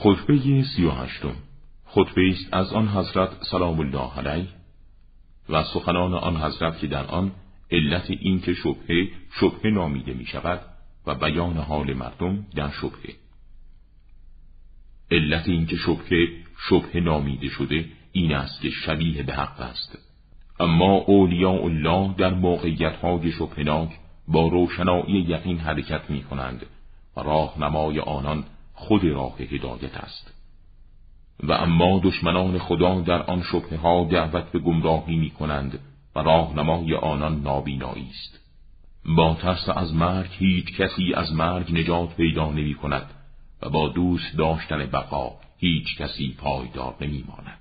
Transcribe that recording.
خطبه سی و هشتم. خطبه است از آن حضرت سلام الله علیه و سخنان آن حضرت که در آن علت این که شبهه شبهه نامیده می شود و بیان حال مردم در شبهه. علت این که شبهه شبهه نامیده شده این است که شبیه به حق است. اما اولیاء الله در موقعیت های شبهناک با روشنایی یقین حرکت می کنند و راهنمای آنان خود راه هدایت است. و اما دشمنان خدا در آن شبه ها دعوت به گمراهی می کنند و راهنمای آنان نابینایی است. با ترس از مرگ هیچ کسی از مرگ نجات پیدا نمی کند و با دوست داشتن بقا هیچ کسی پایدار نمی ماند